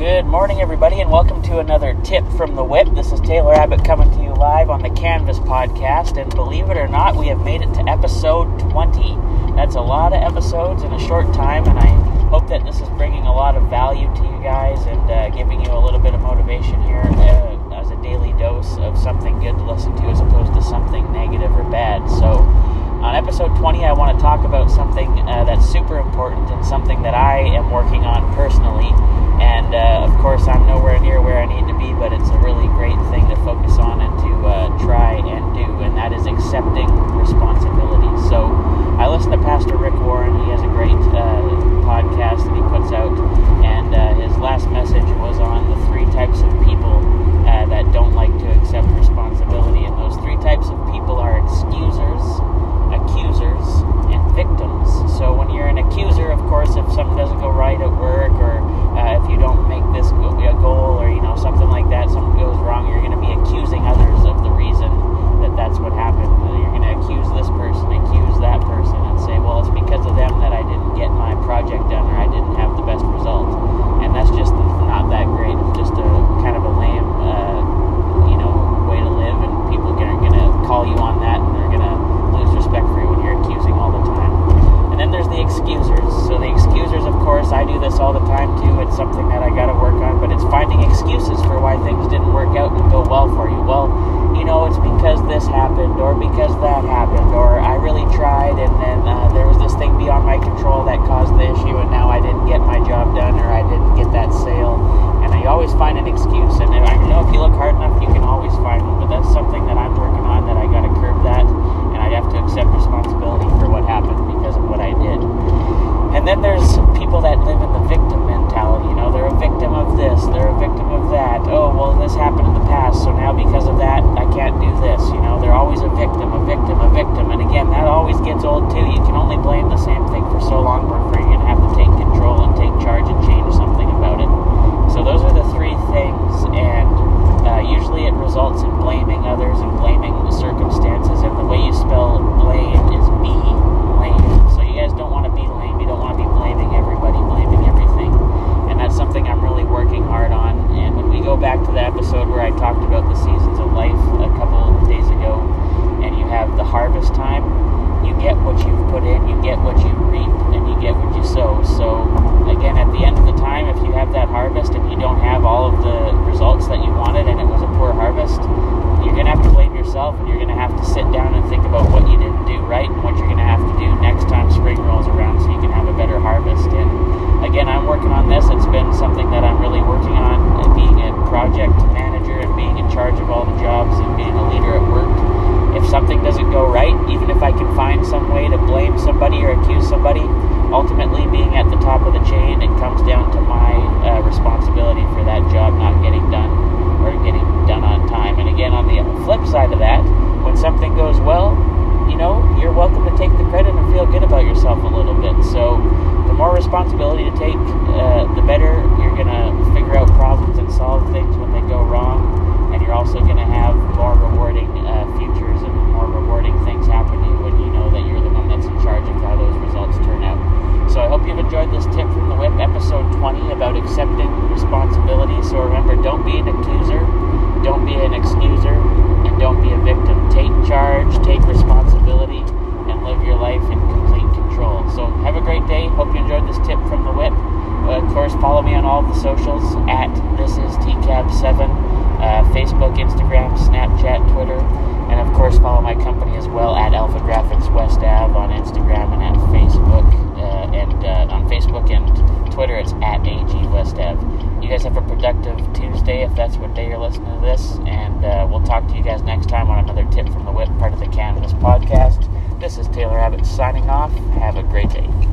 Good morning, everybody, and welcome to another tip from the whip. This is Taylor Abbott coming to you live on the Canvas podcast. And believe it or not, we have made it to episode 20. That's a lot of episodes in a short time, and I hope that this is bringing a lot of value to you guys and uh, giving you a little bit of episode 20, I want to talk about something uh, that's super important and something that I am working on personally. And uh, of course, I'm nowhere near where I need to be, but it's a really great excuses for why things didn't work out and go well for you. Well, you know, it's because this happened or because that happened or I really tried and then uh, there was this thing beyond my control that caused the issue and now I didn't get my job done or I didn't get that sale. And I always find an excuse. And I know if you look hard enough, you can always find one, but that's something that I'm working on that I got to curb that and I have to accept responsibility for what happened because of what I did. And then there's people that live in the victim victim of this, they're a victim of that. Oh, well, this happened in the past, so now because of that, I can't do get what you reap and you get what you sow. So, again, at the end of the time, if you have that harvest and you don't have all of the results something doesn't go right, even if I can find some way to blame somebody or accuse somebody, ultimately being at the top of the chain, it comes down to my uh, responsibility for that job not getting done or getting done on time. And again, on the flip side of that, when something goes well, you know, you're welcome to take the credit and feel good about yourself a little bit. So, the more responsibility to take, uh, socials at this is TCAB7, uh, Facebook, Instagram, Snapchat, Twitter, and of course follow my company as well at Alpha Graphics West Ave on Instagram and at Facebook, uh, and uh, on Facebook and Twitter it's at AG West Ave. You guys have a productive Tuesday if that's what day you're listening to this, and uh, we'll talk to you guys next time on another tip from the whip part of the Canvas Podcast. This is Taylor Abbott signing off. Have a great day.